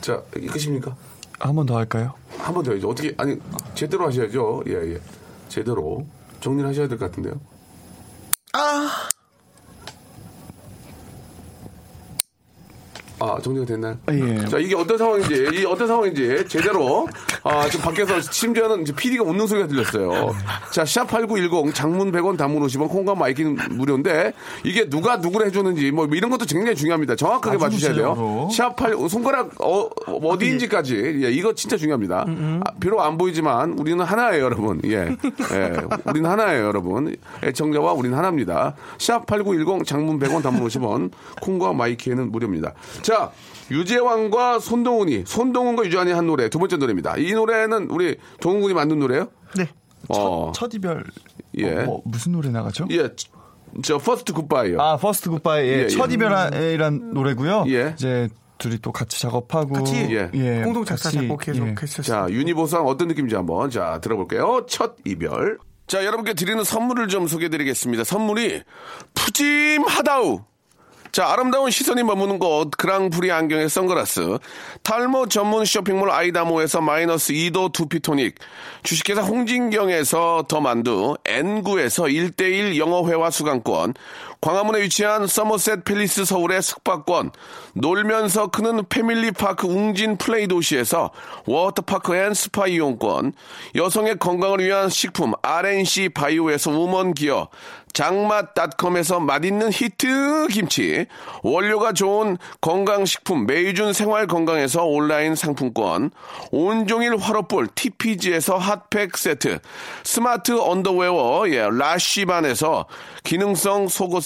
자 이게 끝입니까?
한 번 더 할까요?
한 번 더 해야죠. 어떻게 아니 제대로 하셔야죠. 예 예. 제대로 정리를 하셔야 될 것 같은데요. 아 정리가 됐나요?
예.
자 이게 어떤 상황인지 이 어떤 상황인지 제대로 아 지금 밖에서 심지어는 이제 PD가 웃는 소리가 들렸어요. 자 샵 #8910 장문 100원, 단문 50원, 콩과 마이킹 무료인데 이게 누가 누구를 해줬는지 뭐 이런 것도 굉장히 중요합니다. 정확하게 맞추셔야 돼요.
구체적으로.
샵8 손가락 어, 어디인지까지 예, 이거 진짜 중요합니다. 아, 비록 안 보이지만 우리는 하나예요, 여러분. 예, 예, 우리는 하나예요, 여러분. 애청자와 우리는 하나입니다. 샵8910 장문 100원, 단문 50원, 콩과 마이케이는 무료입니다. 자, 유재환과 손동운이 손동운과 유재환이 한 노래 두 번째 노래입니다. 이 노래는 우리 동운 군이 만든 노래예요?
네.
어,
첫 이별.
예.
어, 뭐, 무슨 노래 나가죠?
예, 저 First Goodbye요.
아, First Goodbye. 예,
예,
첫
예.
이별이란 노래고요.
예.
이제 둘이 또 같이 작업하고
같이
예.
공동 작사
같이,
작곡 계속
예.
했었어요.
자, universe랑 어떤 느낌인지 한번 자 들어볼게요. 첫 이별. 자, 여러분께 드리는 선물을 좀 소개해 드리겠습니다. 선물이 푸짐하다우. 자, 아름다운 시선이 머무는 곳, 그랑프리 안경의 선글라스, 탈모 전문 쇼핑몰 아이다모에서 마이너스 2도 두피토닉, 주식회사 홍진경에서 더 만두, N구에서 1대1 영어회화 수강권, 광화문에 위치한 서머셋 팰리스 서울의 숙박권, 놀면서 크는 패밀리파크 웅진 플레이 도시에서 워터파크 and 스파 이용권, 여성의 건강을 위한 식품 RNC 바이오에서 우먼 기어, 장맛닷컴에서 맛있는 히트 김치, 원료가 좋은 건강식품 메이준 생활건강에서 온라인 상품권, 온종일 화로볼 TPG에서 핫팩 세트, 스마트 언더웨어 예, 라쉬반에서 기능성 속옷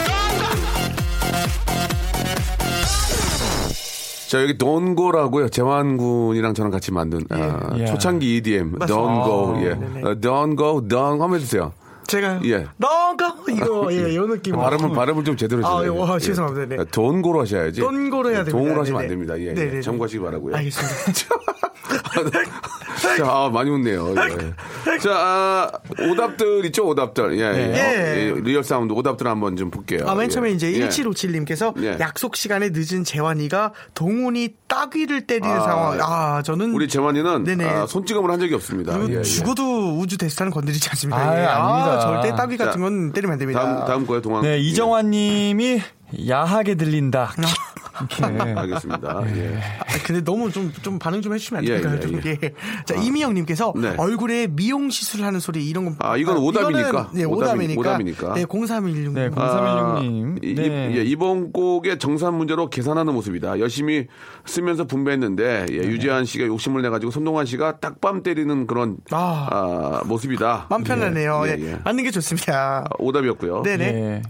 자 여기 Don't Go라고요. 재환 군이랑 저랑 같이 만든 아,
예.
초창기 EDM Don't Go 예. 어, Don't go, don't 한번 해주세요.
제가
예.
너가 이거 예, 요 느낌.
발음을 발음을 좀 제대로
아,
해주세요.
예, 와, 죄송합니다. 네.
Don't Go로 하셔야지.
Don't Go로 해야 됩니다.
동으로 하시면 안
네네.
됩니다. 예. 예. 참고하시기 바라고요.
알겠습니다.
자, 아, 많이 웃네요. 예. 자, 아, 오답들 있죠, 오답들. 예, 예.
예.
예, 리얼 사운드 오답들 한번 좀 볼게요.
아, 맨 처음에
예.
이제
예.
1757님께서
예.
약속 시간에 늦은 재환이가 동훈이 따귀를 때리는
아,
상황. 아, 저는
우리 재환이는
네네.
아, 손찌검을 한 적이 없습니다. 예, 예.
죽어도 우주 대스타는 건드리지 않습니다.
아,
예.
아닙니다.
절대 따귀 같은
자,
건 때리면 안 됩니다.
다음, 다음 거에 동안.
네, 이정환 님이 야하게 들린다. 이렇게.
알겠습니다. 예.
아, 근데 너무 좀, 좀 반응 좀 해주시면 안
예,
될까요?
예,
좀,
예.
예. 자, 이미영님께서
네.
얼굴에 미용 시술 하는 소리 이런 건.
아, 이건 오답이니까.
이거는, 네,
오답이-
오답이니까.
오답이니까.
네, 0316.
네, 0316님.
이,
네.
예, 이번 곡의 정산 문제로 계산하는 모습이다. 열심히 쓰면서 분배했는데 예, 유재한 씨가 욕심을 내가지고 손동환 씨가 딱밤 때리는 그런
아.
아, 모습이다.
마음 편하네요.
예,
예,
예, 예.
맞는 게 좋습니다.
아, 오답이었고요.
네네.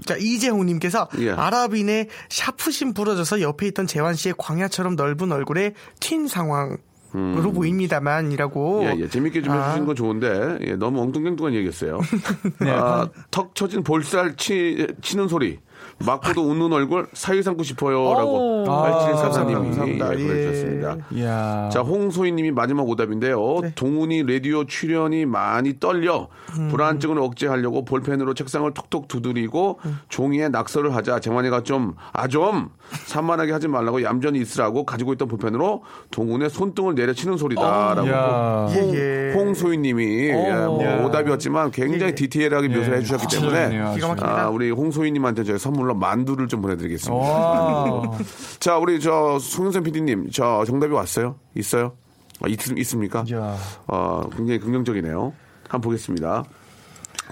예.
자, 이재홍님께서
예.
아랍인의 샤프심 부러져서 옆에 있던 재환 씨의 광야처럼 넓은 얼굴에 튄 상황 으로 보입니다만이라고.
예, 예. 재밌게 좀
아.
해주시는 건 좋은데, 예, 너무 엉뚱뚱한 얘기했어요.
네,
아, 턱 쳐진 볼살 치, 치는 소리. 맞고도 웃는 얼굴 사위 삼고 싶어요라고
아,
8744님이
감사합니다.
예,
예.
보내주셨습니다.
이야.
자, 홍소희님이 마지막 오답인데요.
네.
동훈이 라디오 출연이 많이 떨려
음.
불안증을 억제하려고 볼펜으로 책상을 톡톡 두드리고
음.
종이에 낙서를 하자 재환이가 좀 아 좀 산만하게 하지 말라고 얌전히 있으라고 가지고 있던 볼펜으로 동훈의 손등을 내려치는 소리다라고. 홍,
예, 예.
홍소희님이 예, 뭐
야.
오답이었지만 굉장히
예.
디테일하게 묘사해 주셨기 때문에. 아, 우리 홍소희님한테 저희 선물 로 만두를 좀 보내드리겠습니다.
와.
자, 우리 저 송윤선 PD님, 저 정답이 왔어요? 있어요? 아, 있, 있습니까?
이야.
어, 굉장히 긍정적이네요. 한번 보겠습니다.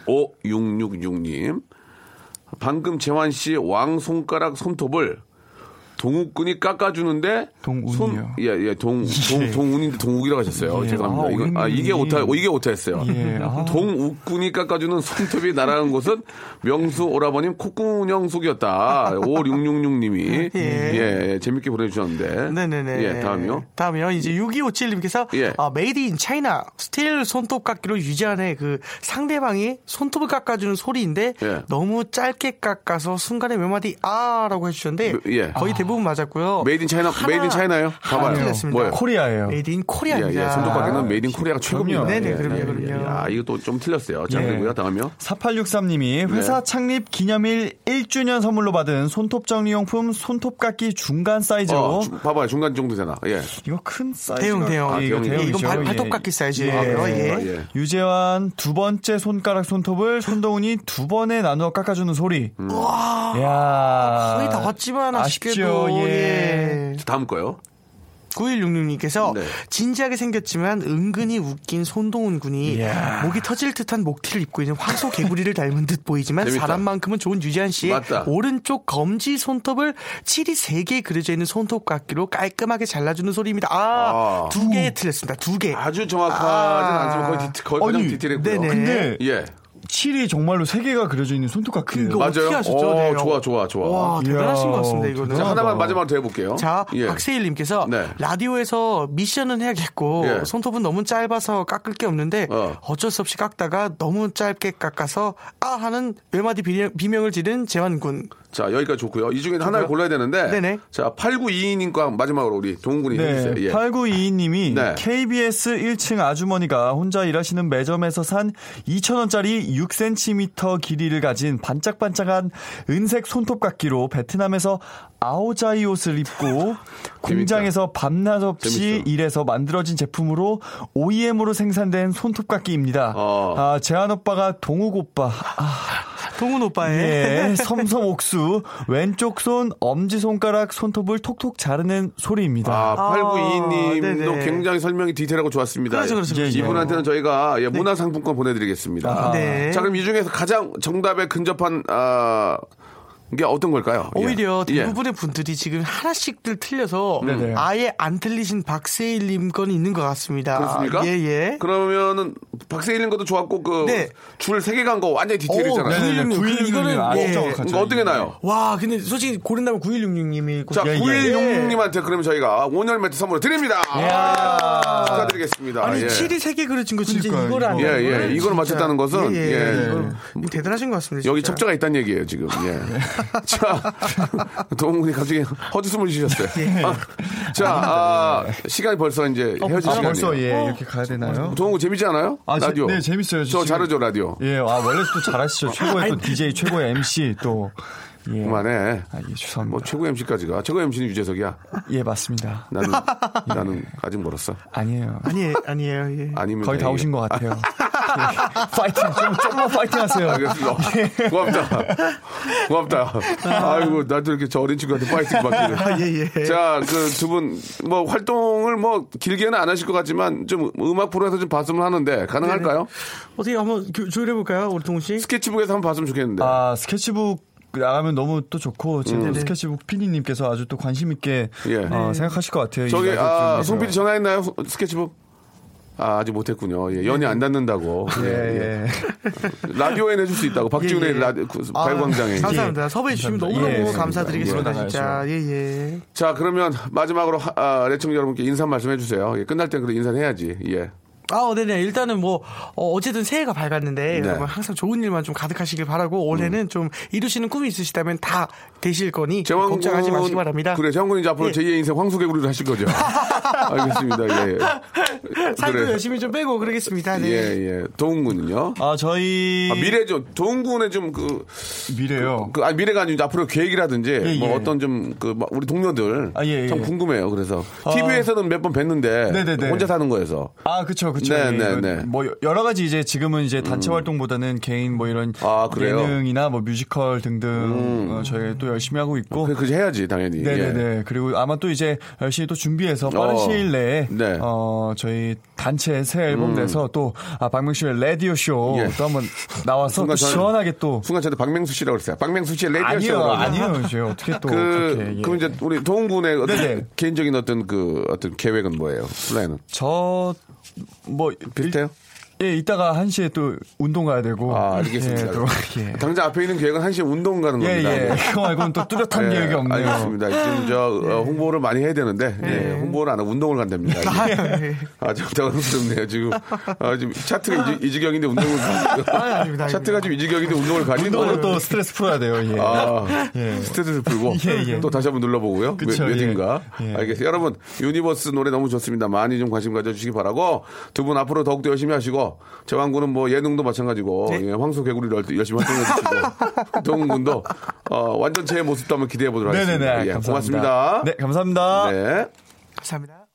5666님. 방금 재환 씨 왕 손가락 손톱을 동욱군이 깎아주는데
동운이요.
손, 예, 예, 동, 동, 동운인데 동욱이라고 하셨어요.
예.
죄송합니다.
아,
이거, 아. 이게 오타, 어, 이게 오타였어요.
예. 아.
동욱군이 깎아주는 손톱이 날아간 곳은 명수 오라버님 콧구녕 속이었다. 5666님이. 예. 예, 재밌게 보내주셨는데.
네네네.
예, 다음이요.
다음이요. 이제 6257님께서
예.
아, made in China steel 손톱 깎기로 유재환의 그 상대방이 손톱을 깎아주는 소리인데
예.
너무 짧게 깎아서 순간에 몇 마디 아라고 해주셨는데
예.
거의 대 부분 맞았고요.
made in China,
하나-
made in China요? 가봐요.
틀렸습니다.
뭐예요?
Korea예요.
made in
예,
Korea입니다.
예, 손톱깎이는 made in Korea가 최고입니다.
네네,
예,
그럼요,
예, 예,
그럼요.
예. 아, 이것도 좀 틀렸어요. 자,
예.
그리고요, 다음이요.
4863님이 회사
네.
창립 기념일 1주년 선물로 받은 손톱 정리용품 손톱깎이 중간 사이즈로
어, 주- 봐봐요. 중간 정도 되나? 예.
이거 큰 사이즈
대형 대형.
아,
예, 이거
대형이죠.
이건 발,
예.
발톱깎이 사이즈예요.
아,
예.
그렇습니까? 예.
유재환 두 번째 손가락 손톱을 손동운이 두 번에 나누어 깎아주는 소리.
음.
야
거의 다 왔지만
아쉽죠.
아쉽게도
예.
예.
다음 거요.
9166님께서
네.
진지하게 생겼지만 은근히 웃긴 손동훈 군이
이야.
목이 터질 듯한 목티를 입고 있는 황소 개구리를 닮은 듯 보이지만
재밌다.
사람만큼은 좋은 유지한 씨의
맞다.
오른쪽 검지 손톱을 칠이 3개 그려져 있는 손톱깎이로 깔끔하게 잘라주는 소리입니다. 아,
아.
두 개 틀렸습니다. 두 개.
아주 정확하진
아.
않지만 거의, 디테, 거의 가장 디테일했고요.
네네.
근데
예.
칠이 정말로 세 개가 그려져 있는 손톱깎이에요.
그거 어떻게
맞아요.
하셨죠?
오,
네.
좋아, 좋아, 좋아.
와, 대단하신
이야,
것 같습니다, 이거는.
자. 하나만 마지막으로 더 해볼게요.
자,
예.
박세일님께서
네.
라디오에서 미션은 해야겠고
예.
손톱은 너무 짧아서 깎을 게 없는데
어.
어. 쩔수 없이 깎다가 너무 짧게 깎아서 아 하는 외마디 비명, 비명 을 지른 재환군.
자, 여기까지 좋고요. 이 중에 하나를 골라야 되는데.
네네.
자, 8922님과 마지막으로 우리 동훈군이
네,
해주세요. 예.
8922님이
네.
KBS 1층 아주머니가 혼자 일하시는 매점에서 산 2,000원짜리 6cm 길이를 가진 반짝반짝한 은색 손톱깎이로 베트남에서 아오자이 옷을 입고 공장에서 밤낮 없이. 일해서 만들어진 제품으로 OEM으로 생산된 손톱깎이입니다.
어.
아, 재한 오빠가 동욱 오빠. 아,
동훈 오빠의
예, 섬섬 옥수 왼쪽 손 엄지 손가락 손톱을 톡톡 자르는 소리입니다.
아, 8922님도
네네.
굉장히 설명이 디테일하고 좋았습니다.
그렇죠, 그렇죠, 그렇죠.
이분한테는 저희가 예, 문화 상품권 보내드리겠습니다.
아하.
네.
자, 그럼 이 중에서 가장 정답에 근접한, 아, 게 어떤 걸까요? 예.
오히려
예.
대부분의 분들이 지금 하나씩들 틀려서
네네.
아예 안 틀리신 박세일님 건 있는 것 같습니다.
그렇습니까?
예, 예.
그러면은 박세일님 것도 좋았고 그
네.
줄세 개 간 거 완전히 디테일이잖아요.
오,
네네네.
916.
916
이거는
아주
예.
그러니까 어떻게 나요?
와, 근데 솔직히 고른다면 9166님이
자,
예, 예.
9166님한테 그러면 저희가 온열 매트 선물을 드립니다. 아, 축하드리겠습니다.
아니
예.
칠이 세개 그려진 거 진짜
그러니까요,
이걸 안
예, 예.
진짜-
맞췄다는 것은,
예, 예.
예.
대단하신 것 같습니다.
여기
진짜.
첩자가 있다는 얘기예요, 지금. 예. 자, 동훈이 갑자기 헛웃음을 지셨어요. 아, 자, 아, 시간이 벌써 이제 헤어질
아,
시간이에요.
벌써 예, 이렇게 가야 되나요?
동훈 재밌지 않아요?
아, 재-
라디오.
네, 재밌어요.
저
지금-
잘하죠, 라디오.
예, 아, 원래 또 잘하시죠. 최고의 또 DJ, 최고의 MC 또. 예.
그만해.
아, 예, 죄송합니다.
뭐 최고 MC까지가. 최고 MC는 유재석이야.
예, 맞습니다.
나는, 나는 아직 멀었어.
아니에요.
아니 에요, 아니에요. 예.
아니면
거의 다. 오신 것 같아요. 파이팅 좀 좀만 파이팅 하세요.
알겠습니다. 고맙다. 고맙다. 아이고, 나도 이렇게 저 어린 친구한테 파이팅 받기를.
아, 예, 예.
자, 그 두 분, 뭐, 활동을 뭐, 길게는 안 하실 것 같지만, 좀 음악 프로에서 좀 봤으면 하는데, 가능할까요?
어떻게 한번 교- 조율해 볼까요, 우리 동훈 씨?
스케치북에서 한번 봤으면 좋겠는데.
아 스케치북 나가면 너무 또 좋고 지금 스케치북 PD님께서 아주 또 관심 있게
음. 예.
어, 생각하실 것 같아요. 이
저기, 아. 송 PD 전화했나요? 스케치북? 아, 아직 못했군요. 예, 연이 안 닿는다고. 예, 예.
예.
라디오에 내줄 수 있다고. 박지훈의
예, 예.
라디오, 그,
아,
발광장에.
감사합니다. 섭외해 주시면. 너무너무
예,
감사드리겠습니다,
예,
진짜. 예, 예.
자, 그러면 마지막으로, 하- 아, 레청자 여러분께 인사 말씀 해 주세요. 예, 끝날 땐 그래도 인사는 해야지. 예.
아, 네네. 일단은 뭐, 어, 쨌든 새해가 밝았는데,
네.
여러분 항상 좋은 일만 좀 가득하시길 바라고, 올해는 좀 이루시는 꿈이 있으시다면 다 되실 거니,
재왕군
걱정하지 마시기 바랍니다.
그래, 재왕군이 이제 앞으로
예.
제2의 인생 황소개구리를 하실 거죠. 알겠습니다. 예. 예.
살도
그래.
열심히 좀 빼고 그러겠습니다. 네.
예, 예. 도훈군은요?
아 저희
아, 미래죠. 도훈군의 좀 그,
미래요.
그, 아, 미래가 아니고 앞으로 계획이라든지,
예,
뭐
예.
어떤 좀, 그, 막 우리 동료들.
아, 예, 예.
참 궁금해요. 그래서.
아.
TV에서는 몇 번 뵀는데.
네네네.
혼자 사는 거에서.
아, 그쵸, 그쵸.
네,
예,
네, 네. 음.
뭐, 여러 가지 이제 지금은 이제 단체 활동보다는 개인 뭐 이런
아? 음.
예능이나 뭐 뮤지컬 등등 어, 저희 또 열심히 하고 있고.
그, 그 해야지, 당연히.
네네네.
예.
그리고 아마 또 이제 열심히 또 준비해서 빠른
어.
시일 내에
네. 음.
어, 저희 단체 새 앨범 내서 또 아, 박명수의 라디오 쇼
예.
또 한번 나와서 또 시원하게 또
순간 저한테 박명수 씨라고 그랬어요. 박명수 씨의 라디오
아니요,
쇼라고.
아니요. 저 어떻게 또
그,
그렇게 예.
그럼 이제 우리 동운군의 어떤
네네.
개인적인 어떤 그 어떤 계획은 뭐예요? 플랜은?
저 뭐
비슷해요?
예, 이따가 1시에 또 운동 가야 되고.
아, 알겠습니다.
예, 또, 예.
당장 앞에 있는 계획은 한시에 운동 가는
예,
겁니다.
예. 그거 말고는 또 뚜렷한 계획이 없네요. 예.
알겠습니다. 지금 저 어, 홍보를 많이 해야 되는데 예, 홍보를 안 하고 운동을 간답니다. 예. 아, 좀 당황스럽네요. 지금 아, 지금 차트가 이, 이 지경인데 운동을 가.
아니, 아닙니다.
차트가 지금 이 지경인데 운동을 가지.
운동으로 또 스트레스 풀어야 돼요. 예.
아,
예.
스트레스를 풀고
예, 예.
또 다시 한번 눌러보고요.
그쵸,
몇,
예.
몇인가?
예.
알겠어요. 여러분 유니버스 노래 너무 좋습니다. 많이 좀 관심 가져주시기 바라고 두 분 앞으로 더욱더 열심히 하시고 제왕군은 뭐 예능도 마찬가지고
네.
예, 황소 개구리를 열심히 활동해 주시고 동훈군도 어, 완전체의 모습도 한번 기대해 보도록 하겠습니다.
네네네.
예,
감사합니다.
고맙습니다.
네, 감사합니다.
네.
감사합니다.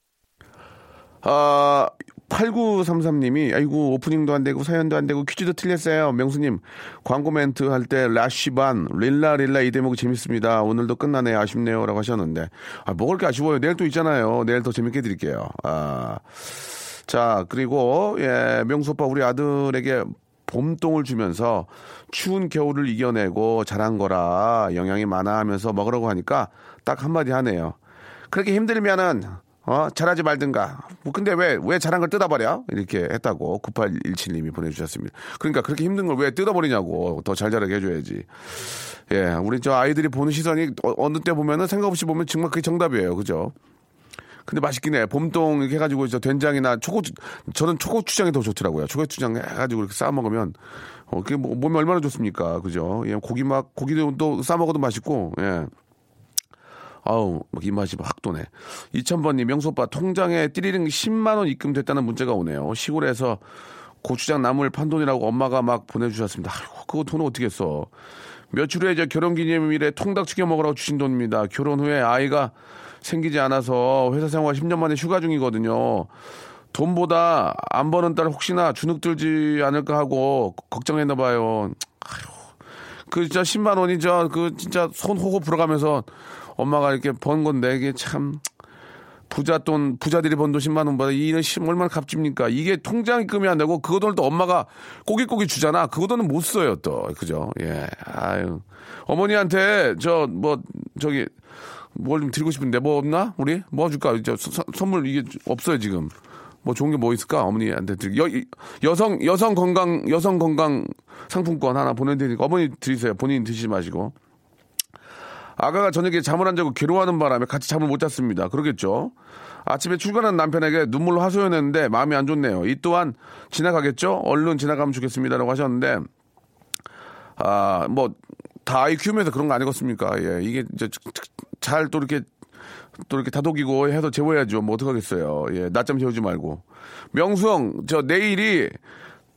아, 8933님이, 아이고, 오프닝도 안 되고, 사연도 안 되고, 퀴즈도 틀렸어요. 명수님, 광고 멘트 할 때, 라쉬반, 릴라, 릴라 이 대목이 재밌습니다. 오늘도 끝나네. 아쉽네요. 라고 하셨는데, 아, 먹을 게 아쉬워요. 내일 또 있잖아요. 내일 더 재밌게 드릴게요. 아, 자, 그리고, 예, 명수 오빠, 우리 아들에게 봄동을 주면서 추운 겨울을 이겨내고 자란 거라 영양이 많아 하면서 먹으라고 하니까 딱 한마디 하네요. 그렇게 힘들면은 어 잘하지 말든가. 뭐 근데 왜 왜 잘한 걸 뜯어버려? 이렇게 했다고 9817님이 보내주셨습니다. 그러니까 그렇게 힘든 걸 왜 뜯어버리냐고 더 잘 자라게 해줘야지. 예, 우리 저 아이들이 보는 시선이 어, 어느 때 보면은 생각 없이 보면 정말 그게 정답이에요, 그죠? 근데 맛있긴 해. 봄동 이렇게 해가지고 저 된장이나 초고추 저는 초고추장이 더 좋더라고요. 초고추장 해가지고 이렇게 싸 먹으면 어 그게 뭐, 몸에 얼마나 좋습니까, 그죠? 예, 고기 막 고기도 또 싸 먹어도 맛있고 예. 아우, 막 입맛이 확 도네. 2000번님, 명소오빠, 통장에 띠리링 10만 원 입금됐다는 문자가 오네요. 시골에서 고추장 나물 판 돈이라고 엄마가 막 보내주셨습니다. 아이고, 그거 돈 어떻게 써. 며칠 후에 저 결혼 기념일에 통닭 튀겨 먹으라고 주신 돈입니다. 결혼 후에 아이가 생기지 않아서 회사 생활 10년 만에 휴가 중이거든요. 돈보다 안 버는 딸 혹시나 주눅 들지 않을까 하고 걱정했나 봐요. 그 진짜 10만 원이 저 그 진짜 손 호호 불어가면서 엄마가 이렇게 번 건데 이게 참 부자 돈 부자들이 번 돈 10만 원보다 이는 심 얼마나 값집니까? 이게 통장 입금이 안 되고 그 돈을 또 엄마가 꼬깃꼬깃 주잖아. 그 돈은 못 써요 또 그죠? 예. 아유 어머니한테 저 뭐 저기 뭘 좀 드리고 싶은데 뭐 없나? 우리 뭐 줄까? 저 서- 선물 이게 없어요 지금. 뭐 좋은 게 뭐 있을까? 어머니한테 드리 여, 이- 여성 여성 건강 여성 건강 상품권 하나 보내드리니까 어머니 드리세요. 본인 드시지 마시고. 아가가 저녁에 잠을 안 자고 괴로워하는 바람에 같이 잠을 못 잤습니다. 그러겠죠. 아침에 출근한 남편에게 눈물로 하소연했는데 마음이 안 좋네요. 이 또한 지나가겠죠? 얼른 지나가면 좋겠습니다라고 하셨는데 아, 뭐, 다 아이 키우면서 그런 거 아니겠습니까? 예, 이게 이제 잘 또 이렇게 또 이렇게 다독이고 해서 재워야죠. 뭐 어떡하겠어요. 예, 낮잠 재우지 말고. 명수형, 저 내일이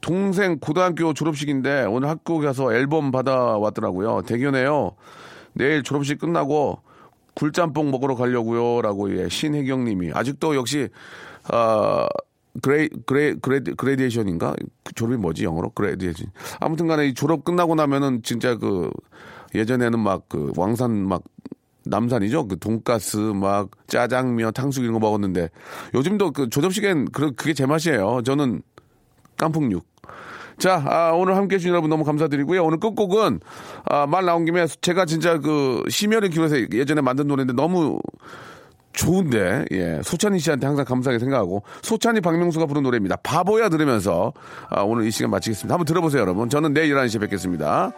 동생 고등학교 졸업식인데 오늘 학교 가서 앨범 받아왔더라고요. 대견해요. 내일 졸업식 끝나고 굴짬뽕 먹으러 가려고요. 라고 예, 신혜경 님이. 아직도 역시, 아, gra gra gra graduation인가 그 졸업이 뭐지 영어로 graduation 아무튼 간에 이 졸업 끝나고 나면은 진짜 그 예전에는 막 그 왕산 막 남산이죠 그 돈가스 막 짜장면 탕수육 이런 거 먹었는데 요즘도 그 졸업식엔 그 그게 제 맛이에요 저는 깐풍육 자, 아, 오늘 함께 해주신 여러분 너무 감사드리고요. 오늘 끝곡은, 아, 말 나온 김에 제가 진짜 그 심혈을 기울여서 예전에 만든 노래인데 너무 좋은데, 예. 소찬희 씨한테 항상 감사하게 생각하고, 소찬희 박명수가 부른 노래입니다. 바보야 들으면서, 아, 오늘 이 시간 마치겠습니다. 한번 들어보세요, 여러분. 저는 내일 11시에 뵙겠습니다.